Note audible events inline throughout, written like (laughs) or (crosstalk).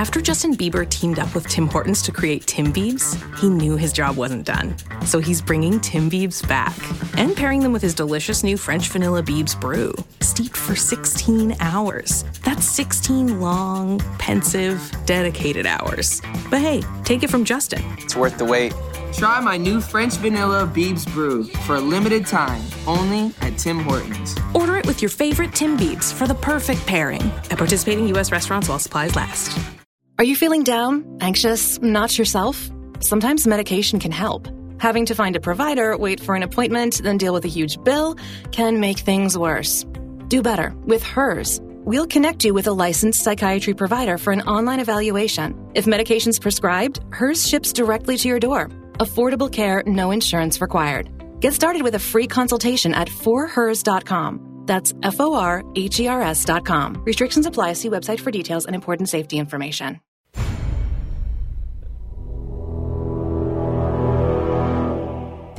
After Justin Bieber teamed up with Tim Hortons to create Tim Biebs, he knew his job wasn't done. So he's bringing Tim Biebs back and pairing them with his delicious new French vanilla Biebs brew, steeped for 16 hours. That's 16 long, pensive, dedicated hours. But hey, take it from Justin. It's worth the wait. Try my new French vanilla Biebs brew for a limited time, only at Tim Hortons. Order it with your favorite Tim Biebs for the perfect pairing at participating U.S. restaurants while supplies last. Are you feeling down, anxious, not yourself? Sometimes medication can help. Having to find a provider, wait for an appointment, then deal with a huge bill can make things worse. Do better with HERS. We'll connect you with a licensed psychiatry provider for an online evaluation. If medication's prescribed, HERS ships directly to your door. Affordable care, no insurance required. Get started with a free consultation at forhers.com. That's F O R H E R S.com. Restrictions apply. See website for details and important safety information.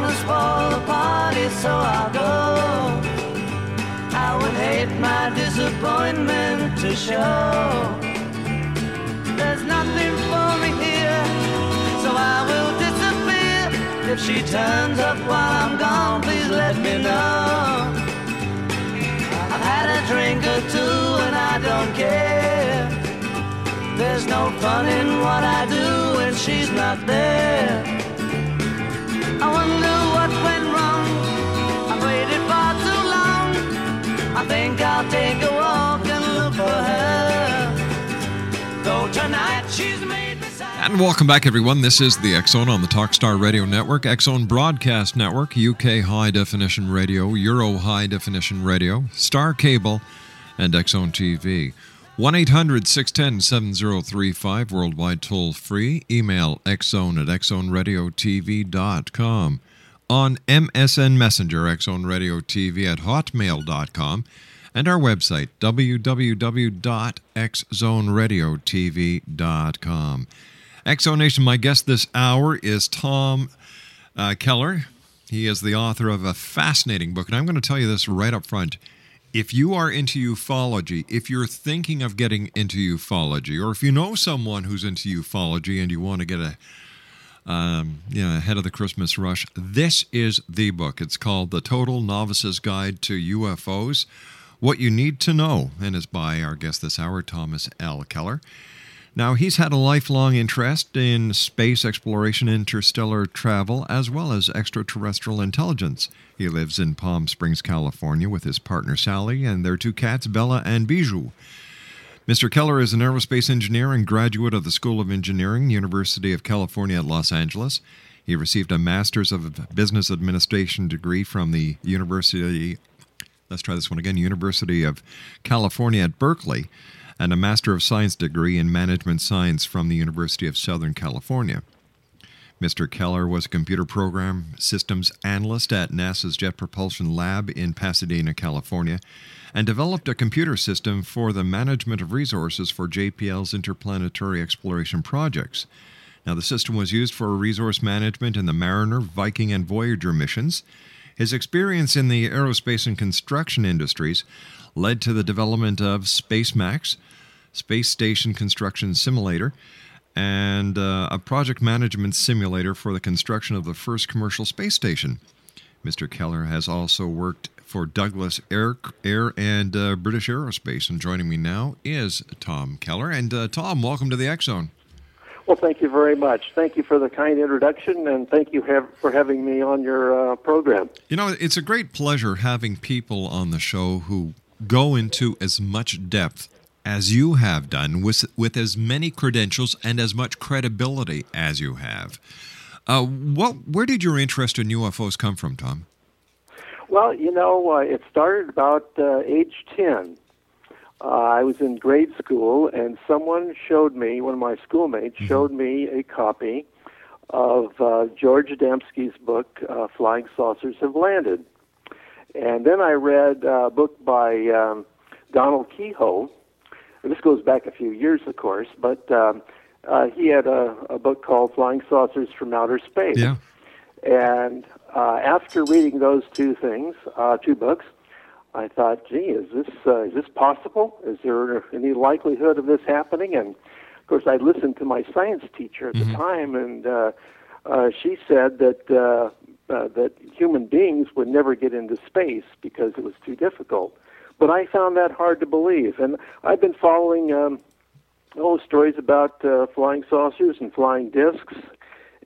Wanna spoil the party, so I'll go. I would hate my disappointment to show. There's nothing for me here, so I will disappear. If she turns up while I'm gone, please let me know. I've had a drink or two and I don't care. There's no fun in what I do when she's not there. What went wrong. I waited far too long. I think I'll take a walk and look for her. Though tonight she's made. And welcome back, everyone. This is the X Zone on the Talkstar Radio Network, X Zone Broadcast Network, UK High Definition Radio, Euro High Definition Radio, Star Cable, and X Zone TV. 1 800 610 7035, worldwide toll free. Email xzone at xzoneradiotv.com. On MSN Messenger, xzoneradiotv at hotmail.com. And our website, www.xzoneradiotv.com. Exonation, my guest this hour is Tom uh, Keller. He is the author of a fascinating book, and I'm going to tell you this right up front. If you are into ufology, if you're thinking of getting into ufology, or if you know someone who's into ufology and you want to get a um, you know, ahead of the Christmas rush, this is the book. It's called The Total Novice's Guide to UFOs What You Need to Know, and is by our guest this hour, Thomas L. Keller. Now, he's had a lifelong interest in space exploration, interstellar travel, as well as extraterrestrial intelligence. He lives in Palm Springs, California, with his partner Sally and their two cats, Bella and Bijou. Mr. Keller is an aerospace engineer and graduate of the School of Engineering, University of California at Los Angeles. He received a Master's of Business Administration degree from the University, let's try this one again, University of California at Berkeley, and a Master of Science degree in Management Science from the University of Southern California. Mr. Keller was a computer program systems analyst at NASA's Jet Propulsion Lab in Pasadena, California, and developed a computer system for the management of resources for JPL's interplanetary exploration projects. Now, the system was used for resource management in the Mariner, Viking, and Voyager missions. His experience in the aerospace and construction industries led to the development of SpaceMax, Space Station Construction Simulator, and uh, a project management simulator for the construction of the first commercial space station. Mr. Keller has also worked for Douglas Air, Air and uh, British Aerospace, and joining me now is Tom Keller. And uh, Tom, welcome to the X Zone. Well, thank you very much. Thank you for the kind introduction, and thank you have, for having me on your uh, program. You know, it's a great pleasure having people on the show who go into as much depth as you have done with, with as many credentials and as much credibility as you have. Uh, what, where did your interest in UFOs come from, Tom? Well, you know, uh, it started about uh, age 10. Uh, I was in grade school, and someone showed me, one of my schoolmates mm-hmm. showed me a copy of uh, George Adamski's book, uh, Flying Saucers Have Landed. And then I read a book by um, Donald Keyhoe. And this goes back a few years, of course, but um, uh, he had a, a book called Flying Saucers from Outer Space. Yeah. And uh, after reading those two things, uh, two books, I thought, gee, is this uh, is this possible? Is there any likelihood of this happening? And of course, I listened to my science teacher at mm-hmm. the time, and uh, uh, she said that uh, uh, that human beings would never get into space because it was too difficult. But I found that hard to believe, and I've been following um, oh stories about uh, flying saucers and flying discs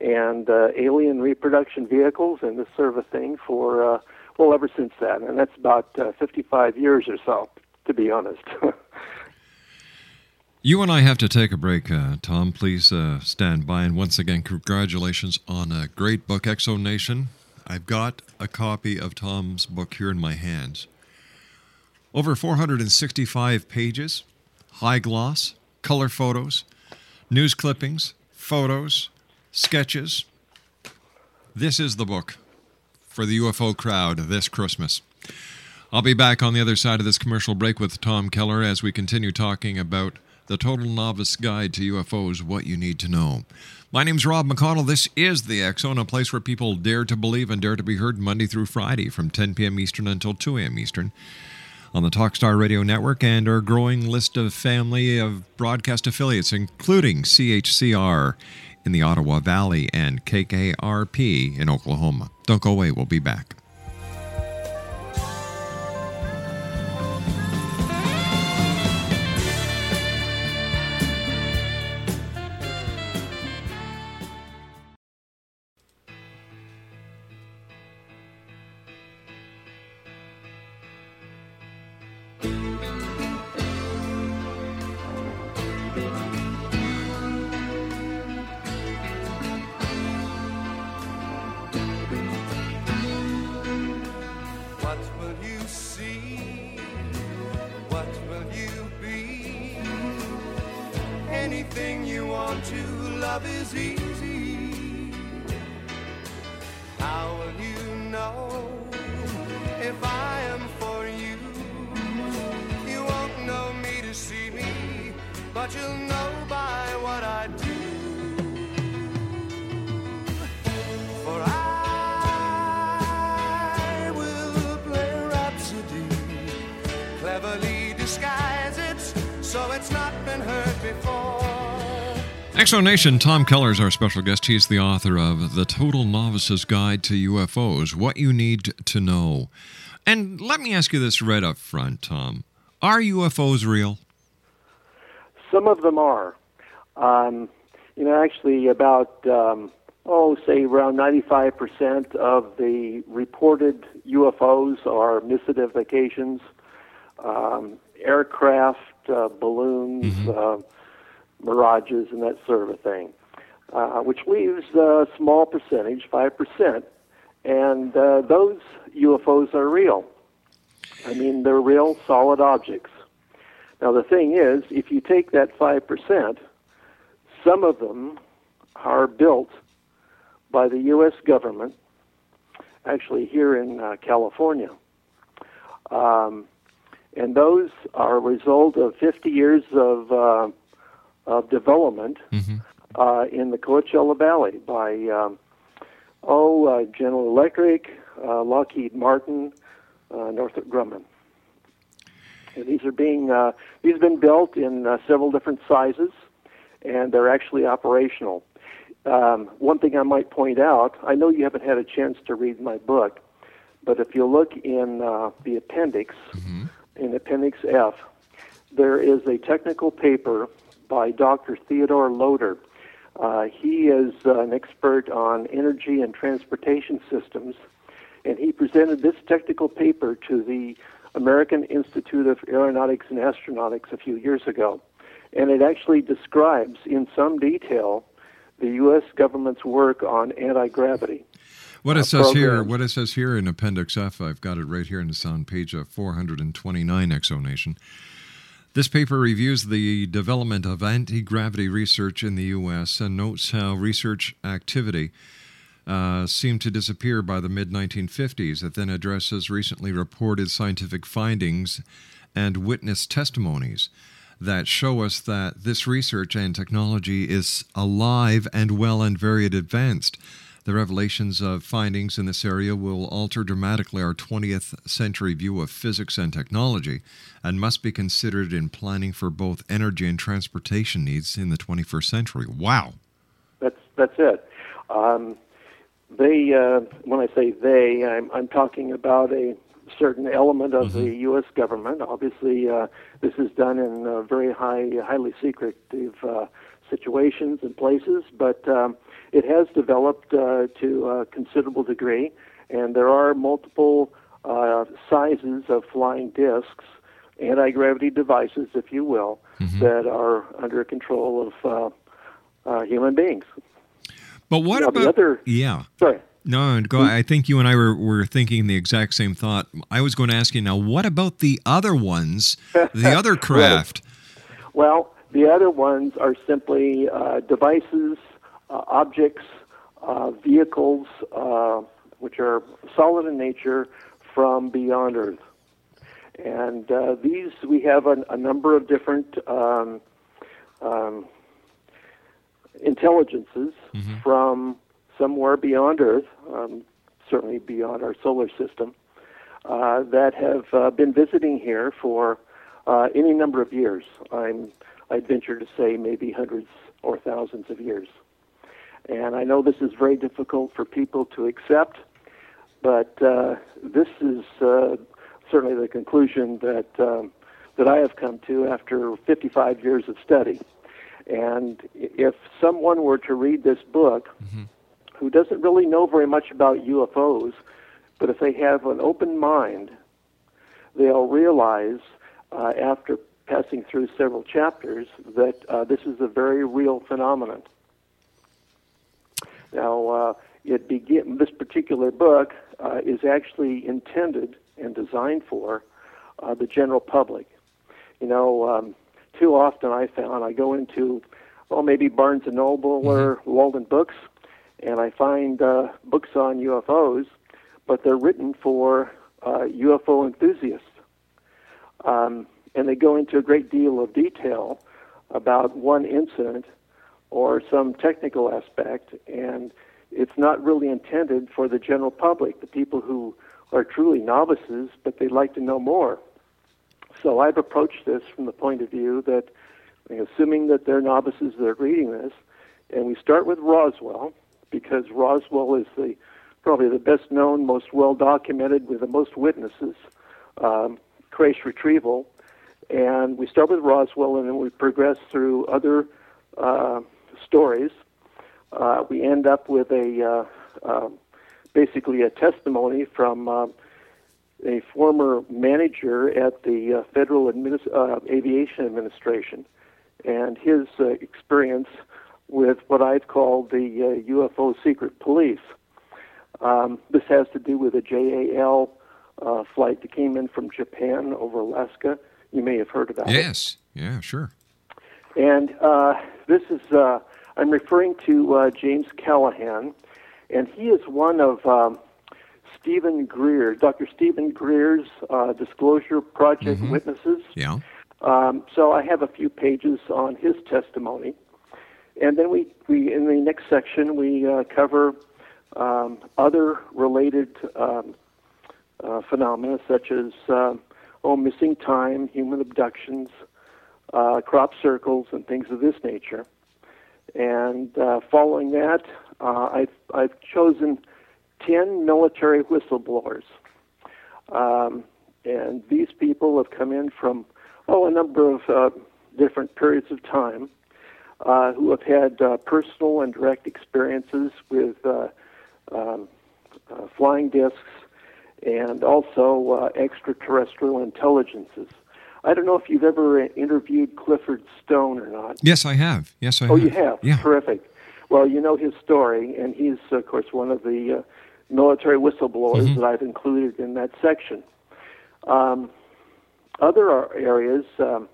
and uh, alien reproduction vehicles and this sort of thing for uh, well ever since then, and that's about uh, 55 years or so, to be honest. (laughs) you and I have to take a break, uh, Tom. Please uh, stand by, and once again, congratulations on a great book, Exo Nation. I've got a copy of Tom's book here in my hands. Over 465 pages, high gloss, color photos, news clippings, photos, sketches. This is the book for the UFO crowd this Christmas. I'll be back on the other side of this commercial break with Tom Keller as we continue talking about the Total Novice Guide to UFOs What You Need to Know. My name's Rob McConnell. This is the Zone, a place where people dare to believe and dare to be heard Monday through Friday from 10 p.m. Eastern until 2 a.m. Eastern on the Talkstar Radio Network and our growing list of family of broadcast affiliates, including CHCR in the Ottawa Valley and KKRP in Oklahoma. Don't go away, we'll be back. anything you want to, love is easy. How will you know if I am for you? You won't know me to see me, but you'll know by what I do. For I will play Rhapsody, cleverly disguise it so it's not been heard before. Nation, Tom Keller is our special guest. He's the author of The Total Novice's Guide to UFOs What You Need to Know. And let me ask you this right up front, Tom. Are UFOs real? Some of them are. Um, you know, actually, about, um, oh, say around 95% of the reported UFOs are misidentifications, um, aircraft, uh, balloons. Mm-hmm. Uh, mirages and that sort of a thing, uh, which leaves a small percentage, 5%, and uh, those UFOs are real. I mean, they're real solid objects. Now, the thing is, if you take that 5%, some of them are built by the U.S. government, actually here in uh, California. Um, and those are a result of 50 years of uh, of development mm-hmm. uh, in the Coachella Valley by um, oh uh, General Electric, uh, Lockheed Martin, uh, Northrop Grumman. And these are being uh, these have been built in uh, several different sizes, and they're actually operational. Um, one thing I might point out, I know you haven't had a chance to read my book, but if you look in the appendix, mm-hmm. in Appendix F, there is a technical paper by Dr. Theodore Loder. Uh, he is uh, an expert on energy and transportation systems, and he presented this technical paper to the American Institute of Aeronautics and Astronautics a few years ago. And it actually describes in some detail the U.S. government's work on anti gravity. What it says here, what it says here in Appendix F, I've got it right here in this on page uh, 429, Exonation. This paper reviews the development of anti gravity research in the U.S. and notes how research activity uh, seemed to disappear by the mid 1950s. It then addresses recently reported scientific findings and witness testimonies that show us that this research and technology is alive and well and very advanced. The revelations of findings in this area will alter dramatically our 20th century view of physics and technology and must be considered in planning for both energy and transportation needs in the 21st century. Wow. That's that's it. Um, they, uh, when I say they, I'm, I'm talking about a certain element of the U.S. government. Obviously, uh, this is done in uh, very high, highly secretive uh, situations and places, but um, it has developed uh, to a considerable degree, and there are multiple uh, sizes of flying discs, anti-gravity devices, if you will, that are under control of uh, uh, human beings. But what Now, the about. other- yeah. Sorry. No, go. I think you and I were, were thinking the exact same thought. I was going to ask you now, what about the other ones, the other (laughs) craft? Well, the other ones are simply uh, devices, objects, uh, vehicles, uh, which are solid in nature from beyond Earth. And uh, these, we have a, a number of different um, um, intelligences from somewhere beyond Earth, um, certainly beyond our solar system, uh, that have uh, been visiting here for uh, any number of years. I'm, I'd venture to say maybe hundreds or thousands of years. And I know this is very difficult for people to accept, but uh, this is uh, certainly the conclusion that um, that I have come to after 55 years of study. And if someone were to read this book, who doesn't really know very much about UFOs, but if they have an open mind, they'll realize uh, after passing through several chapters that uh, this is a very real phenomenon. Now, uh, it begin this particular book uh, is actually intended and designed for uh, the general public. You know, um, too often I found I go into, well, maybe Barnes and Noble or Walden Books, and I find uh, books on UFOs, but they're written for uh, UFO enthusiasts. Um, and they go into a great deal of detail about one incident or some technical aspect, and it's not really intended for the general public, the people who are truly novices, but they'd like to know more. So I've approached this from the point of view that, assuming that they're novices that are reading this, and we start with Roswell, because Roswell is the probably the best known, most well documented, with the most witnesses, um, crash retrieval. And we start with Roswell, and then we progress through other uh, stories. Uh, we end up with a uh, uh, basically a testimony from uh, a former manager at the uh, Federal Adminis- uh, Aviation Administration, and his uh, experience with what I've called the UFO secret police. Um, this has to do with a JAL flight that came in from Japan over Alaska. You may have heard about it. Yes. Yeah, sure. And uh, this is, uh, I'm referring to uh, James Callahan, and he is one of um, Steven Greer, Dr. Steven Greer's uh, Disclosure Project witnesses. Yeah. Um, so I have a few pages on his testimony. And then we, we in the next section, we uh, cover um, other related um, uh, phenomena such as oh, missing time, human abductions, uh, crop circles, and things of this nature. And uh, following that, uh, I've, I've chosen 10 military whistleblowers. Um, and these people have come in from, oh, a number of uh, different periods of time. uh, who have had uh, personal and direct experiences with uh, um, uh, flying discs and also uh, extraterrestrial intelligences. I don't know if you've ever interviewed Clifford Stone or not. Yes, I have. Yes, I have. oh, have. you have? Yeah. Terrific. Well, you know his story, and he's, of course, one of the uh, military whistleblowers Mhm. that I've included in that section. Um, other areas um,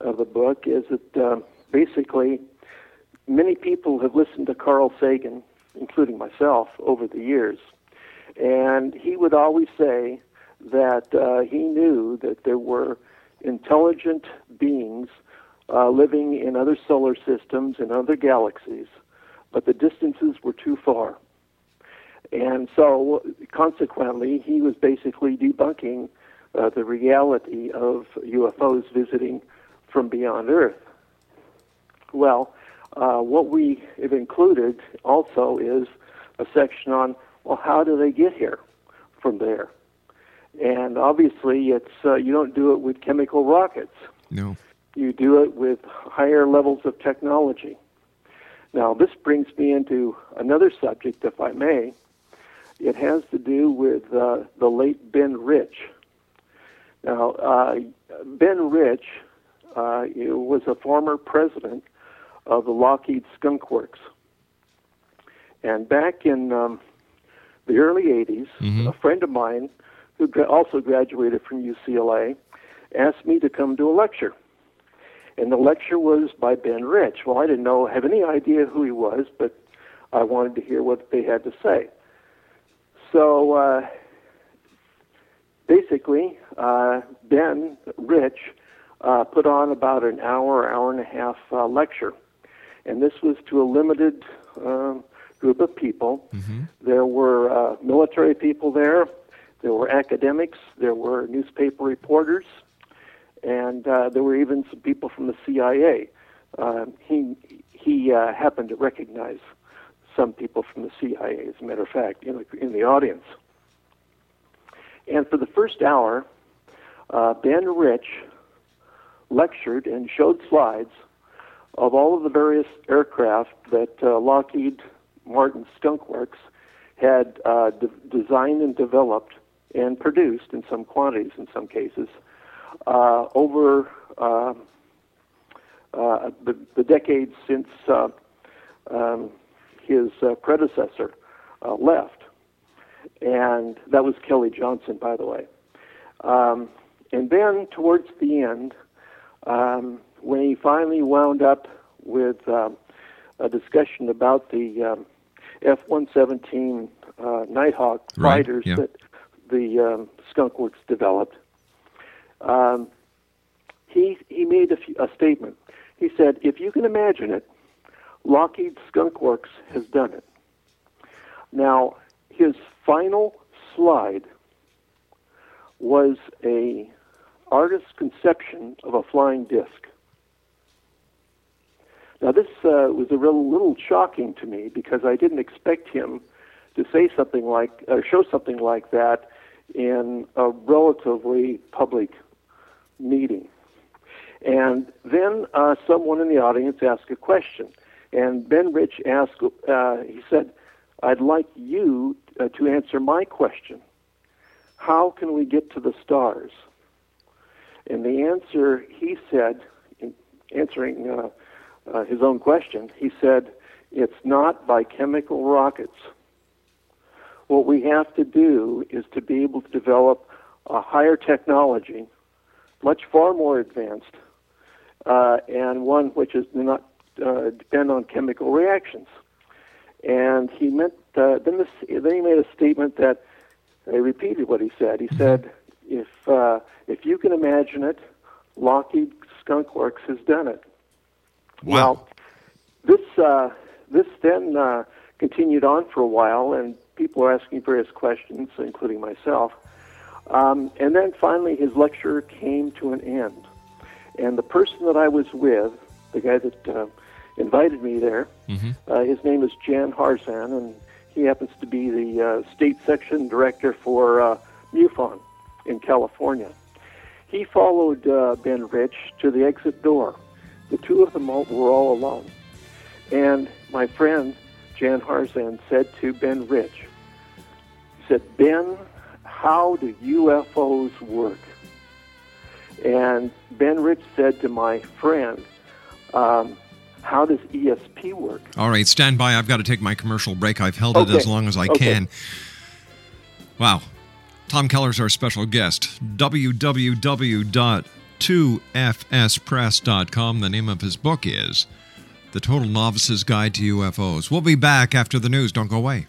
of the book is that um basically many people have listened to Carl Sagan, including myself, over the years, and he would always say that uh, he knew that there were intelligent beings uh, living in other solar systems and other galaxies, but the distances were too far. And so, consequently, he was basically debunking uh, the reality of UFOs visiting from beyond Earth. Well, uh, what we have included also is a section on, well, how do they get here from there? And obviously, it's uh, you don't do it with chemical rockets. No. You do it with higher levels of technology. Now, this brings me into another subject, if I may. It has to do with uh, the late Ben Rich. Now, uh, Ben Rich uh, was a former president of the Lockheed Skunk Works. And back in um, the early 80s, Mhm. a friend of mine who also graduated from UCLA asked me to come to a lecture. And the lecture was by Ben Rich. Well, I didn't know, have any idea who he was, but I wanted to hear what they had to say. So uh, basically, uh, Ben Rich uh, put on about an hour, hour and a half uh, lecture. And this was to a limited um, group of people. There were uh, military people there, there were academics, there were newspaper reporters, and uh, there were even some people from the CIA. Um, he he uh, happened to recognize some people from the CIA, as a matter of fact, in the, in the audience. And for the first hour, uh, Ben Rich lectured and showed slides of all of the various aircraft that uh, Lockheed Martin Skunk Works had uh, de- designed and developed and produced in some quantities in some cases uh, over uh, uh, the, the decades since uh, um, his uh, predecessor uh, left. And that was Kelly Johnson, by the way. Um, and then towards the end, um, when he finally wound up with um, a discussion about the um, F-117 uh, Nighthawk Right, fighters yeah. that the um, Skunk Works developed, um, he he made a, statement. He said, "If you can imagine it, Lockheed Skunk Works has done it." Now, his final slide was a artist's conception of a flying disc. Now, this uh, was a real little shocking to me because I didn't expect him to say something like, uh, show something like that in a relatively public meeting. And then uh, someone in the audience asked a question, and Ben Rich asked, uh, he said, "I'd like you uh, to answer my question. How can we get to the stars?" And the answer he said, in answering uh, uh, his own question, he said, "It's not by chemical rockets. What we have to do is to be able to develop a higher technology, much far more advanced, uh, and one which is not uh, depend on chemical reactions." And he meant uh, then. This, then he made a statement that I repeated what he said. He said, "If uh, if you can imagine it, Lockheed Skunk Works has done it." Wow. Well, this uh, this then uh, continued on for a while, and people were asking various questions, including myself. Um, and then finally, his lecture came to an end. And the person that I was with, the guy that uh, invited me there, uh, his name is Jan Harzan, and he happens to be the uh, state section director for uh, MUFON in California. He followed uh, Ben Rich to the exit door the two of them all, were all alone. And my friend Jan Harzan said to Ben Rich, he said, Ben, how do UFOs work? And Ben Rich said to my friend, um, how does ESP work? All right, stand by. I've got to take my commercial break. I've held it as long as I Okay. can. Wow. Tom Keller's our special guest. www.2fspress.com. The name of his book is The Total Novice's Guide to UFOs. We'll be back after the news. Don't go away.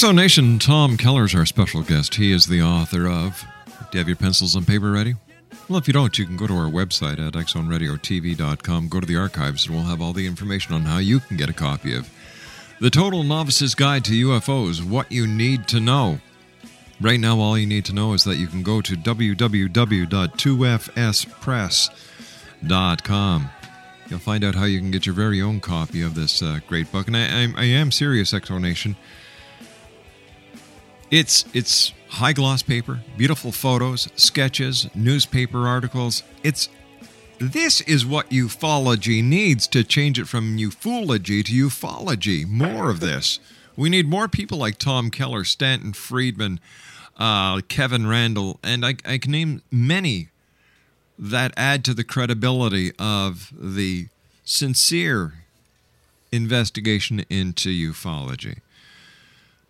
Exonation Tom Keller is our special guest. He is the author of. Do you have your pencils and paper ready? Well, if you don't, you can go to our website at xzoneradiotv.com, go to the archives, and we'll have all the information on how you can get a copy of The Total Novice's Guide to UFOs What You Need to Know. Right now, all you need to know is that you can go to www.2fspress.com. You'll find out how you can get your very own copy of this uh, great book. And I, I, I am serious, Exonation. It's it's high gloss paper, beautiful photos, sketches, newspaper articles. It's this is what ufology needs to change it from ufology to ufology. More of this. We need more people like Tom Keller, Stanton Friedman, uh, Kevin Randle, and I, I can name many that add to the credibility of the sincere investigation into ufology.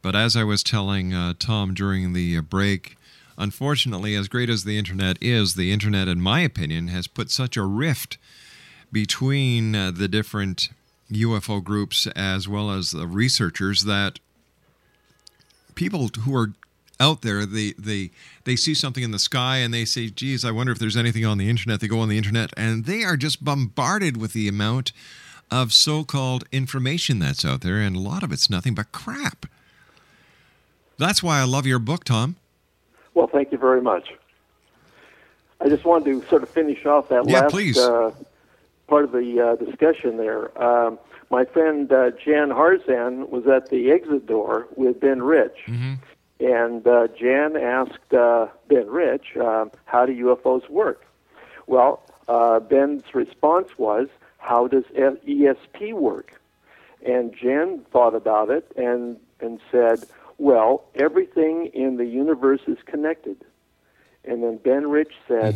But as I was telling uh, Tom during the uh, break, unfortunately, as great as the internet is, the internet, in my opinion, has put such a rift between uh, the different UFO groups as well as the researchers that people who are out there they they they see something in the sky and they say geez i wonder if there's anything on the internet. They go on the internet and they are just bombarded with the amount of so-called information that's out there and a lot of it's nothing but crap that's why i love your book tom Well, thank you very much. I just wanted to sort of finish off that Yeah, last. Uh, part of the uh, discussion there. Um, my friend uh, Jan Harzan was at the exit door with Ben Rich, and uh, Jan asked uh, Ben Rich, um, "How do UFOs work?" Well, uh, Ben's response was, "How does ESP work?" And Jan thought about it and and said, "Well, everything in the universe is connected." And then Ben Rich said,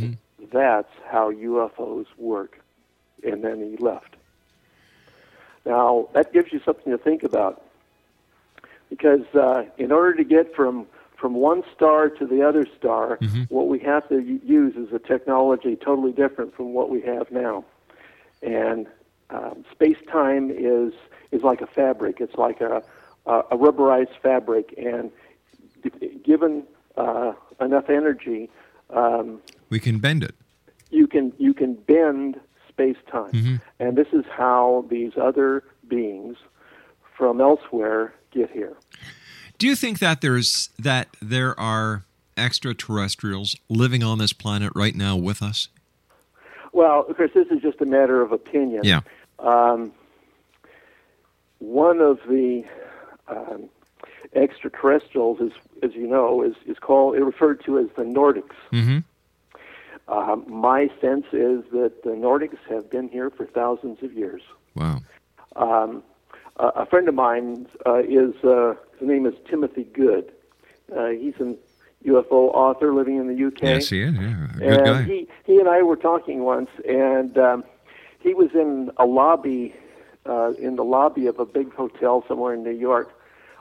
"That's how UFOs work." And then he left. Now that gives you something to think about, because uh, in order to get from from one star to the other star, what we have to use is a technology totally different from what we have now. And um, space time is is like a fabric. It's like a a, a rubberized fabric, and g- given uh, enough energy, um, we can bend it you can you can bend space time, and this is how these other beings from elsewhere get here. Do you think that there's that there are extraterrestrials living on this planet right now with us? Well, of course, this is just a matter of opinion. Yeah. Um, one of the um, extraterrestrials is, as you know, is, is called, referred to as the Nordics. Mm-hmm. Uh, my sense is that the Nordics have been here for thousands of years. Wow. Um, a a friend of mine uh, is uh, his name is Timothy Good. Uh, he's an UFO author living in the UK. Yes, he is. Yeah, a good and guy. he he and I were talking once, and um, he was in a lobby, uh, in the lobby of a big hotel somewhere in New York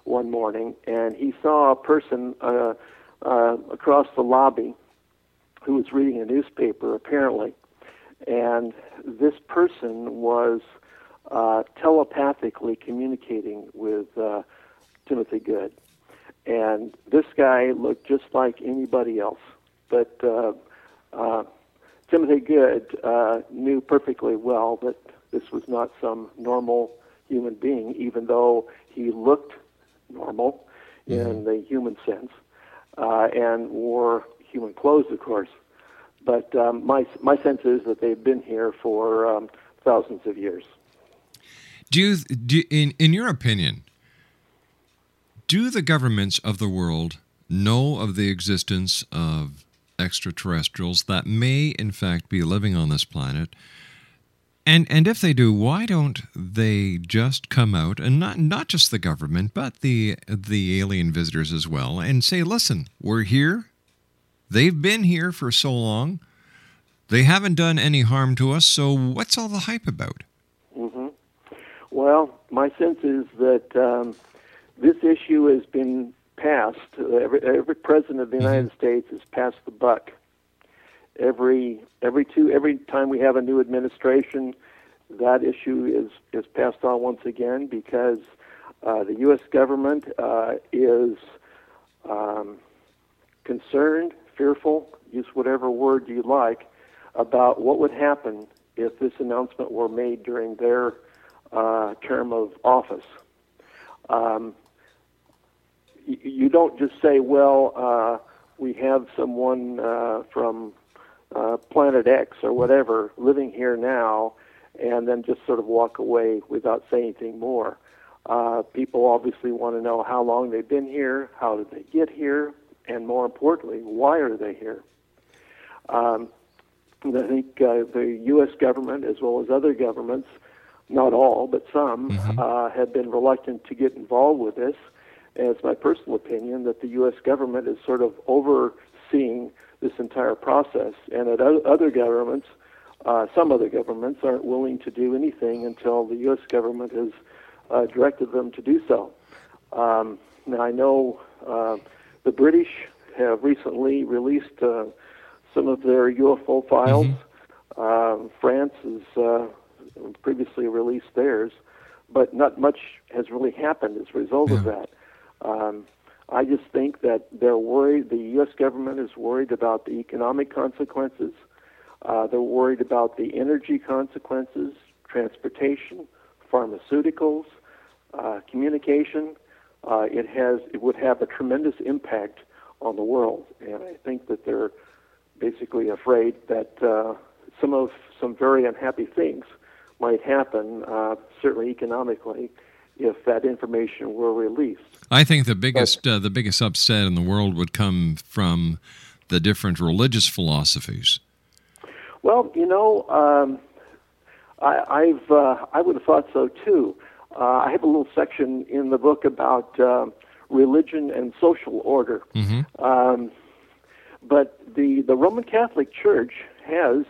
one morning, and he saw a person uh, uh, across the lobby who was reading a newspaper, apparently, and this person was uh, telepathically communicating with uh, Timothy Good. And this guy looked just like anybody else. But uh, uh, Timothy Good uh, knew perfectly well that this was not some normal human being, even though he looked normal in the human sense uh, and wore human clothes, of course. But um, my my sense is that they've been here for um, thousands of years. Do you, do in in your opinion, do the governments of the world know of the existence of extraterrestrials that may in fact be living on this planet? And and if they do, why don't they just come out and not not just the government, but the the alien visitors as well and say, "Listen, we're here. They've been here for so long. They haven't done any harm to us, so what's all the hype about?" hmm Well, my sense is that um, this issue has been passed. Every, every president of the United States has passed the buck. Every every two every time we have a new administration, that issue is is passed on once again because uh, the U.S. government uh, is um, concerned, fearful, use whatever word you like, about what would happen if this announcement were made during their uh, term of office. Um, you don't just say, well, uh, we have someone uh, from uh, Planet X or whatever living here now, and then just sort of walk away without saying anything more. Uh, people obviously want to know how long they've been here, how did they get here, and more importantly, why are they here? Um, I think uh, the U.S. government, as well as other governments, not all, but some, uh, have been reluctant to get involved with this. And it's my personal opinion that the U.S. government is sort of overseeing this entire process, and that other governments, uh, some other governments, aren't willing to do anything until the U.S. government has uh, directed them to do so. Um, now, I know uh, the British have recently released uh, some of their UFO files. Um, France has uh, previously released theirs, but not much has really happened as a result of that. Um, I just think that they're worried. The U.S. government is worried about the economic consequences. Uh, they're worried about the energy consequences, transportation, pharmaceuticals, uh, communication. Uh, it has it would have a tremendous impact on the world, and I think that they're basically afraid that uh, some of some very unhappy things might happen, uh, certainly economically, if that information were released. I think the biggest uh, the biggest upset in the world would come from the different religious philosophies. Well, you know, um, I, I've uh, I would have thought so too. Uh, I have a little section in the book about uh, religion and social order. Um, but the the Roman Catholic Church has,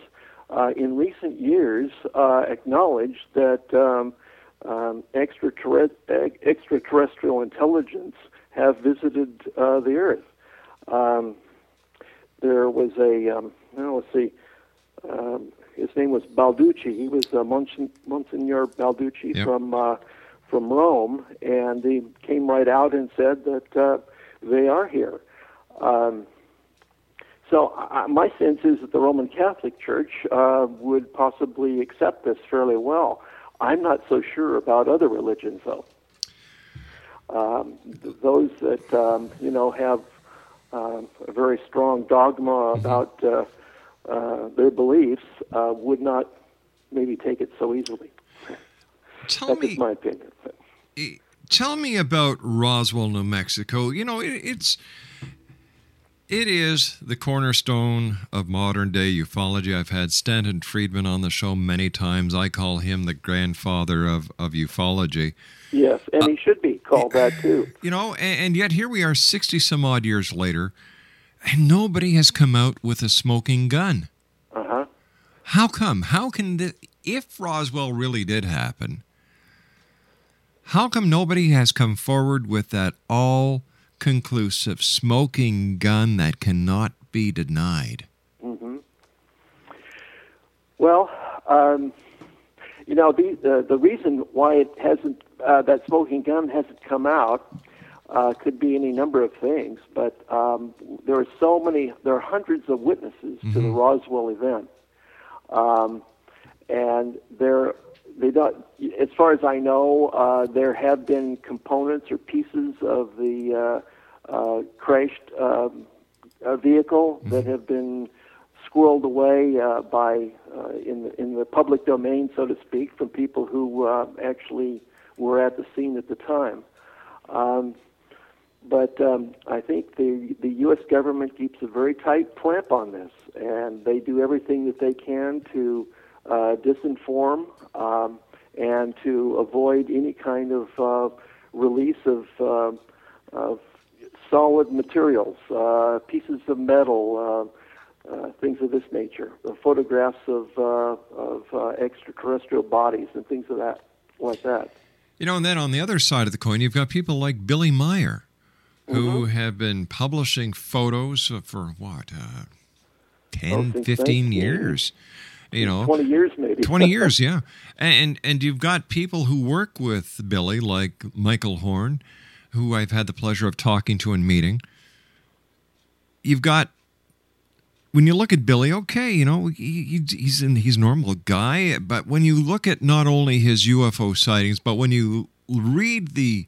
uh, in recent years, uh, acknowledged that um, um, extraterrest- ex- extraterrestrial intelligence have visited uh, the Earth. Um, there was a um, well, let's see. Um, his name was Balducci. He was uh, Monsen- Monsignor Balducci Yep. from uh, from Rome, and he came right out and said that uh, they are here. Um, so uh, my sense is that the Roman Catholic Church uh, would possibly accept this fairly well. I'm not so sure about other religions, though. Um, th- those that um, you know have um, a very strong dogma about uh, uh, their beliefs uh, would not maybe take it so easily. Tell That's me, my opinion. tell me about Roswell, New Mexico. You know, it, it's It is the cornerstone of modern day ufology. I've had Stanton Friedman on the show many times. I call him the grandfather of, of ufology. Yes, and he should be called that too. You know, and, and yet here we are 60 some odd years later, and nobody has come out with a smoking gun. Uh huh. How come? How can this, if Roswell really did happen, how come nobody has come forward with that all conclusive smoking gun that cannot be denied? hmm Well, um, you know, the, the the reason why it hasn't uh, that smoking gun hasn't come out uh, could be any number of things, but um, there are so many. There are hundreds of witnesses to the Roswell event, um, and there they don't. As far as I know, uh, there have been components or pieces of the uh, crashed um, vehicle that have been squirreled away uh, by uh, in the, in the public domain, so to speak, from people who uh, actually were at the scene at the time. Um, but um, I think the the U.S. government keeps a very tight clamp on this, and they do everything that they can to uh, disinform um, and to avoid any kind of uh, release of, uh, of solid materials, uh, pieces of metal, uh, uh, things of this nature, uh, photographs of, uh, of uh, extraterrestrial bodies and things of that like that. You know, and then on the other side of the coin, you've got people like Billy Meier, who have been publishing photos for what, uh, 10, Oh, 15 19 years. You know, 20 years maybe. (laughs) 20 years, (laughs) yeah. And and you've got people who work with Billy, like Michael Horn, who I've had the pleasure of talking to and meeting. You've got when you look at Billy, okay, you know he, he- he's in, he's a normal guy, but when you look at not only his UFO sightings, but when you read the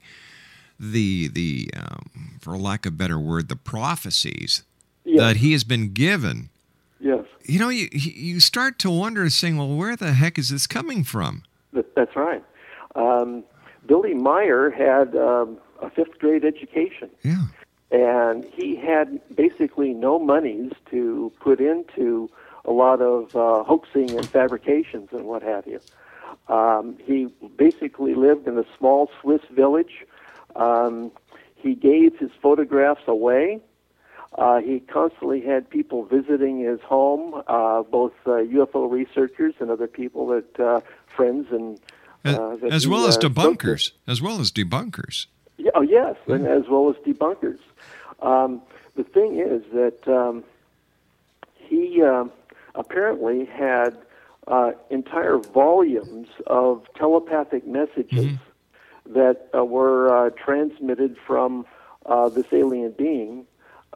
the the um, for lack of a better word, the prophecies Yes. that he has been given, Yes, you know, you you start to wonder, saying, well, where the heck is this coming from? that's right. Um, Billy Meier had um, a fifth grade education. Yeah. and he had basically no monies to put into a lot of uh, hoaxing and fabrications and what have you. Um, he basically lived in a small Swiss village. Um, he gave his photographs away. Uh, he constantly had people visiting his home, uh, both uh, UFO researchers and other people that uh, friends and As, uh, as he, well as uh, debunkers, as well as debunkers. Yeah, oh, yes, and as well as debunkers. Um, the thing is that um, he um apparently had uh, entire volumes of telepathic messages that uh, were uh, transmitted from uh, this alien being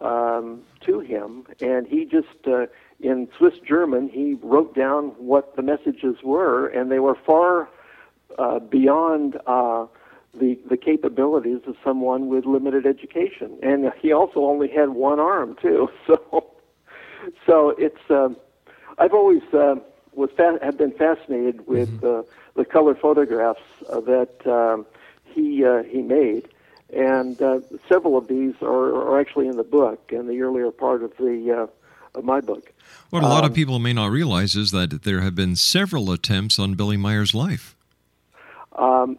um, to him, and he just uh, in Swiss German he wrote down what the messages were, and they were far uh, beyond uh, the the capabilities of someone with limited education, and he also only had one arm too. (laughs) So, so it's um, I've always uh, was fa- have been fascinated with uh, the color photographs uh, that um, he uh, he made, and uh, several of these are, are actually in the book in the earlier part of the uh, of my book. What a lot Um, of people may not realize is that there have been several attempts on Billy Meier's life. Um,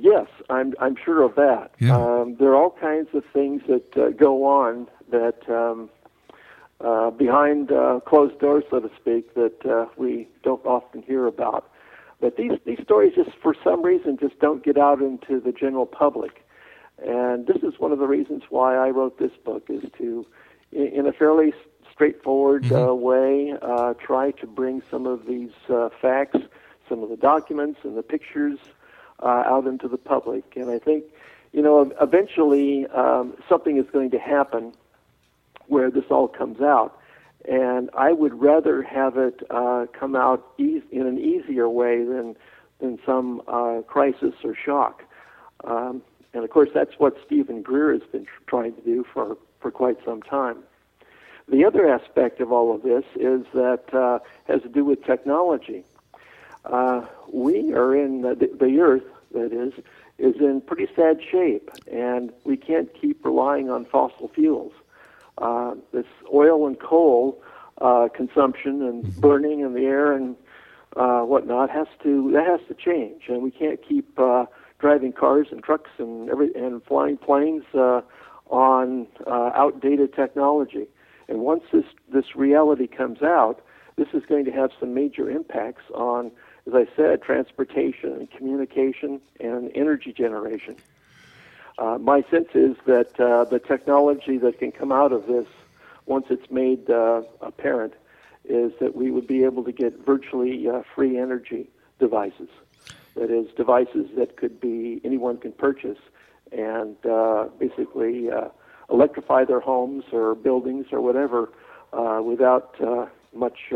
yes, I'm I'm sure of that. Yeah. Um, there are all kinds of things that uh, go on that um, uh, behind uh, closed doors, so to speak, that uh, we don't often hear about. But these these stories just for some reason just don't get out into the general public, and this is one of the reasons why I wrote this book is to, in, in a fairly straightforward uh, way, uh, try to bring some of these uh, facts, some of the documents and the pictures uh, out into the public. And I think, you know, eventually um, something is going to happen where this all comes out. And I would rather have it uh, come out eas in an easier way than than some uh, crisis or shock. Um, and of course, that's what Steven Greer has been tr- trying to do for, for quite some time. The other aspect of all of this is that uh, has to do with technology. Uh, we are in the, the Earth, that is, is in pretty sad shape, and we can't keep relying on fossil fuels. uh, this oil and coal uh, consumption and burning in the air and uh, whatnot has to that has to change, and we can't keep uh, driving cars and trucks and every and flying planes uh, on uh, outdated technology. And once this this reality comes out, this is going to have some major impacts on, as I said, transportation communication and energy generation. Uh, my sense is that uh, the technology that can come out of this, once it's made uh, apparent, is that we would be able to get virtually uh, free energy devices. That is, devices that could be anyone can purchase and uh, basically uh, electrify their homes or buildings or whatever without much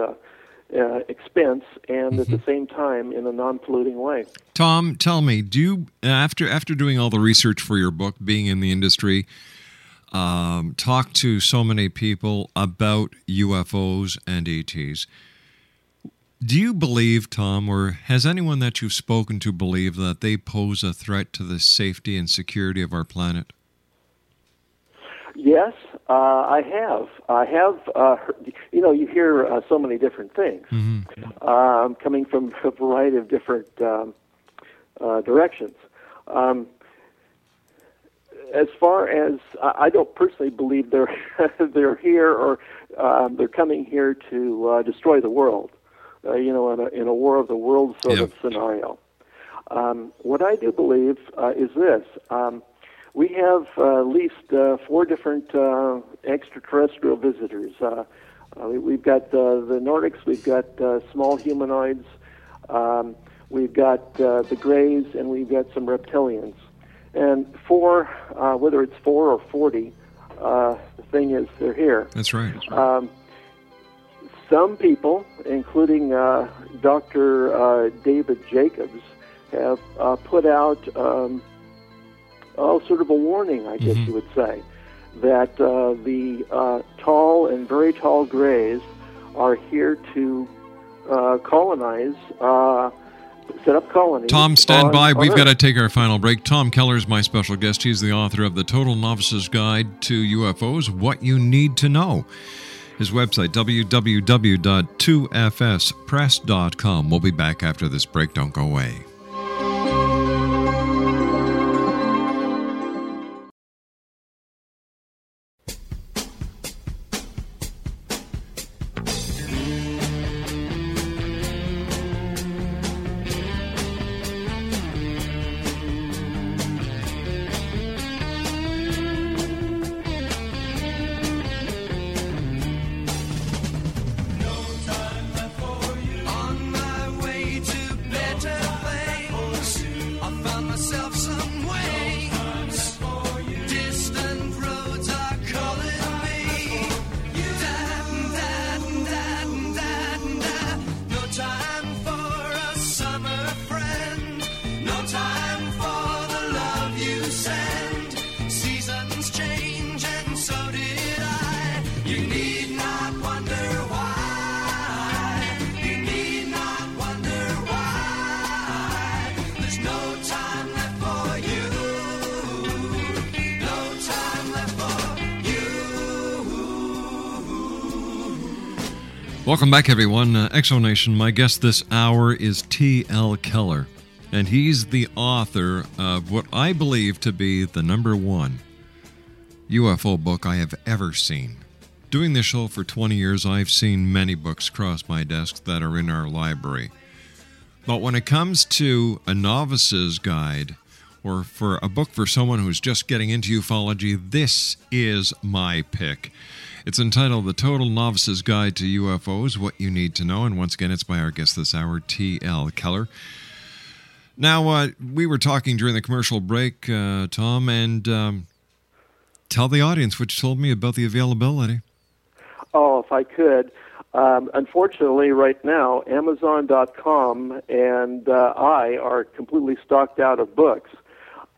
uh, uh, expense and at the same time in a non-polluting way. Tom, tell me, do you after after doing all the research for your book, being in the industry, um, talk to so many people about UFOs and ETs? Do you believe, Tom, or has anyone that you've spoken to believe that they pose a threat to the safety and security of our planet? Yes, uh, I have. I have. Uh, heard, you know, you hear uh, so many different things um, coming from a variety of different um, uh, directions. Um, as far as I don't personally believe they're (laughs) they're here or um, they're coming here to uh, destroy the world. Uh, you know, in a in a war of the worlds sort of scenario. Um, what I do believe uh, is this. Um, we have uh, at least uh, four different uh, extraterrestrial visitors. Uh, uh, we- we've got uh, the Nordics, we've got uh, small humanoids, um, we've got uh, the Greys, and we've got some reptilians. And four, uh, whether it's four or 40, uh, the thing is they're here. That's right. Um, some people, including uh, Dr. Uh, David Jacobs, have uh, put out um, oh, sort of a warning, I guess you would say, that uh, the uh, tall and very tall grays are here to uh, colonize, uh, set up colonies. Tom, stand on- by. on We've Earth. got to take our final break. Tom Keller is my special guest. He's the author of The Total Novice's Guide to UFOs What You Need to Know. His website, www.2fspress.com. We'll be back after this break. Don't go away. Welcome back, everyone. Uh, Exonation, my guest this hour is T.L. Keller, and he's the author of what I believe to be the number one UFO book I have ever seen. Doing this show for 20 years, I've seen many books cross my desk that are in our library. But when it comes to a novice's guide, or for a book for someone who's just getting into ufology, this is my pick. It's entitled The Total Novice's Guide to UFOs What You Need to Know. And once again, it's by our guest this hour, T.L. Keller. Now, uh, we were talking during the commercial break, uh, Tom, and um, tell the audience what you told me about the availability. Oh, if I could. Um, unfortunately, right now, Amazon.com and uh, I are completely stocked out of books.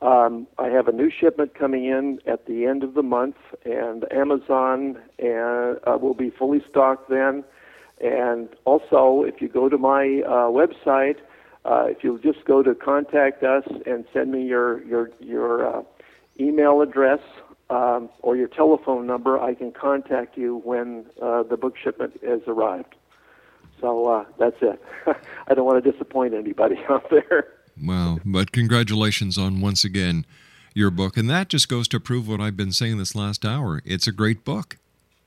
Um, I have a new shipment coming in at the end of the month, and Amazon and, uh, will be fully stocked then. And also, if you go to my uh, website, uh, if you'll just go to contact us and send me your your your uh, email address, um, or your telephone number, I can contact you when uh, the book shipment has arrived. So uh, that's it. (laughs) I don't want to disappoint anybody (laughs) out there. Wow. But congratulations on once again your book. And that just goes to prove what I've been saying this last hour. It's a great book.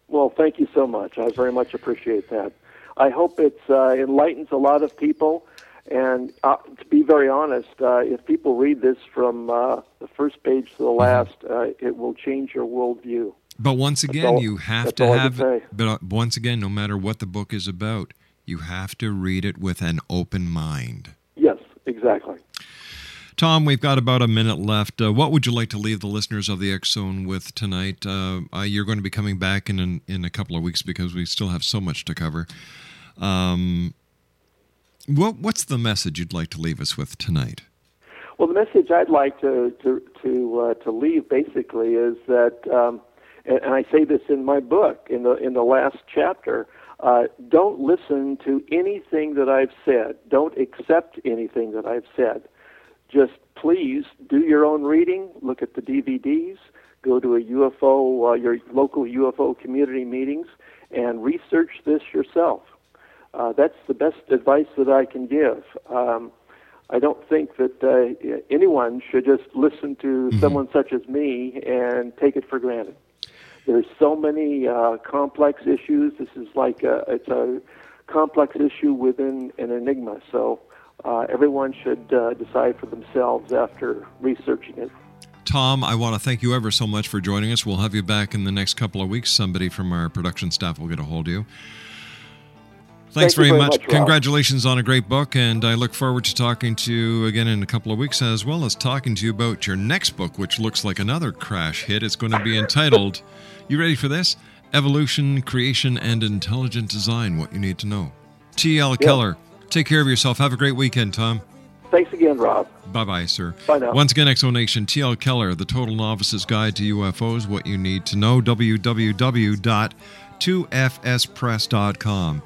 Well, thank you so much. I very much appreciate that. I hope it uh, enlightens a lot of people. And uh, to be very honest, uh, if people read this from uh, the first page to the Mm-hmm. last, uh, it will change your worldview. But once again, all- you have to have. But uh, once again, no matter what the book is about, you have to read it with an open mind. Exactly. Tom, we've got about a minute left. Uh, what would you like to leave the listeners of the X Zone with tonight? Uh, uh, you're going to be coming back in an, in a couple of weeks because we still have so much to cover. Um, what what's the message you'd like to leave us with tonight? Well, the message I'd like to to to uh, to leave basically is that, um, and, and I say this in my book in the in the last chapter. Uh, don't listen to anything that I've said. Don't accept anything that I've said. Just please do your own reading. Look at the DVDs. Go to a UFO, uh, your local UFO community meetings, and research this yourself. Uh, that's the best advice that I can give. Um, I don't think that uh, anyone should just listen to someone such as me and take it for granted. There's so many uh, complex issues. This is like a, it's a complex issue within an enigma. So uh, everyone should uh, decide for themselves after researching it. Tom, I want to thank you ever so much for joining us. We'll have you back in the next couple of weeks. Somebody from our production staff will get a hold of you. Thanks Thank very, very much. much, Congratulations on a great book, and I look forward to talking to you again in a couple of weeks, as well as talking to you about your next book, which looks like another crash hit. It's going to be entitled, (laughs) you ready for this? Evolution, Creation, and Intelligent Design What You Need to Know. T.L. Keller, take care of yourself. Have a great weekend, Tom. Thanks again, Rob. Bye bye, sir. Bye now. Once again, Exo Nation, TL Keller, The Total Novice's Guide to UFOs, What You Need to Know, www.2fspress.com.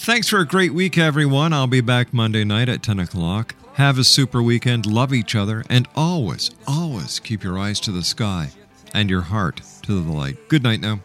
Thanks for a great week, everyone. I'll be back Monday night at 10 o'clock. Have a super weekend, love each other, and always, always keep your eyes to the sky and your heart to the light. Good night now.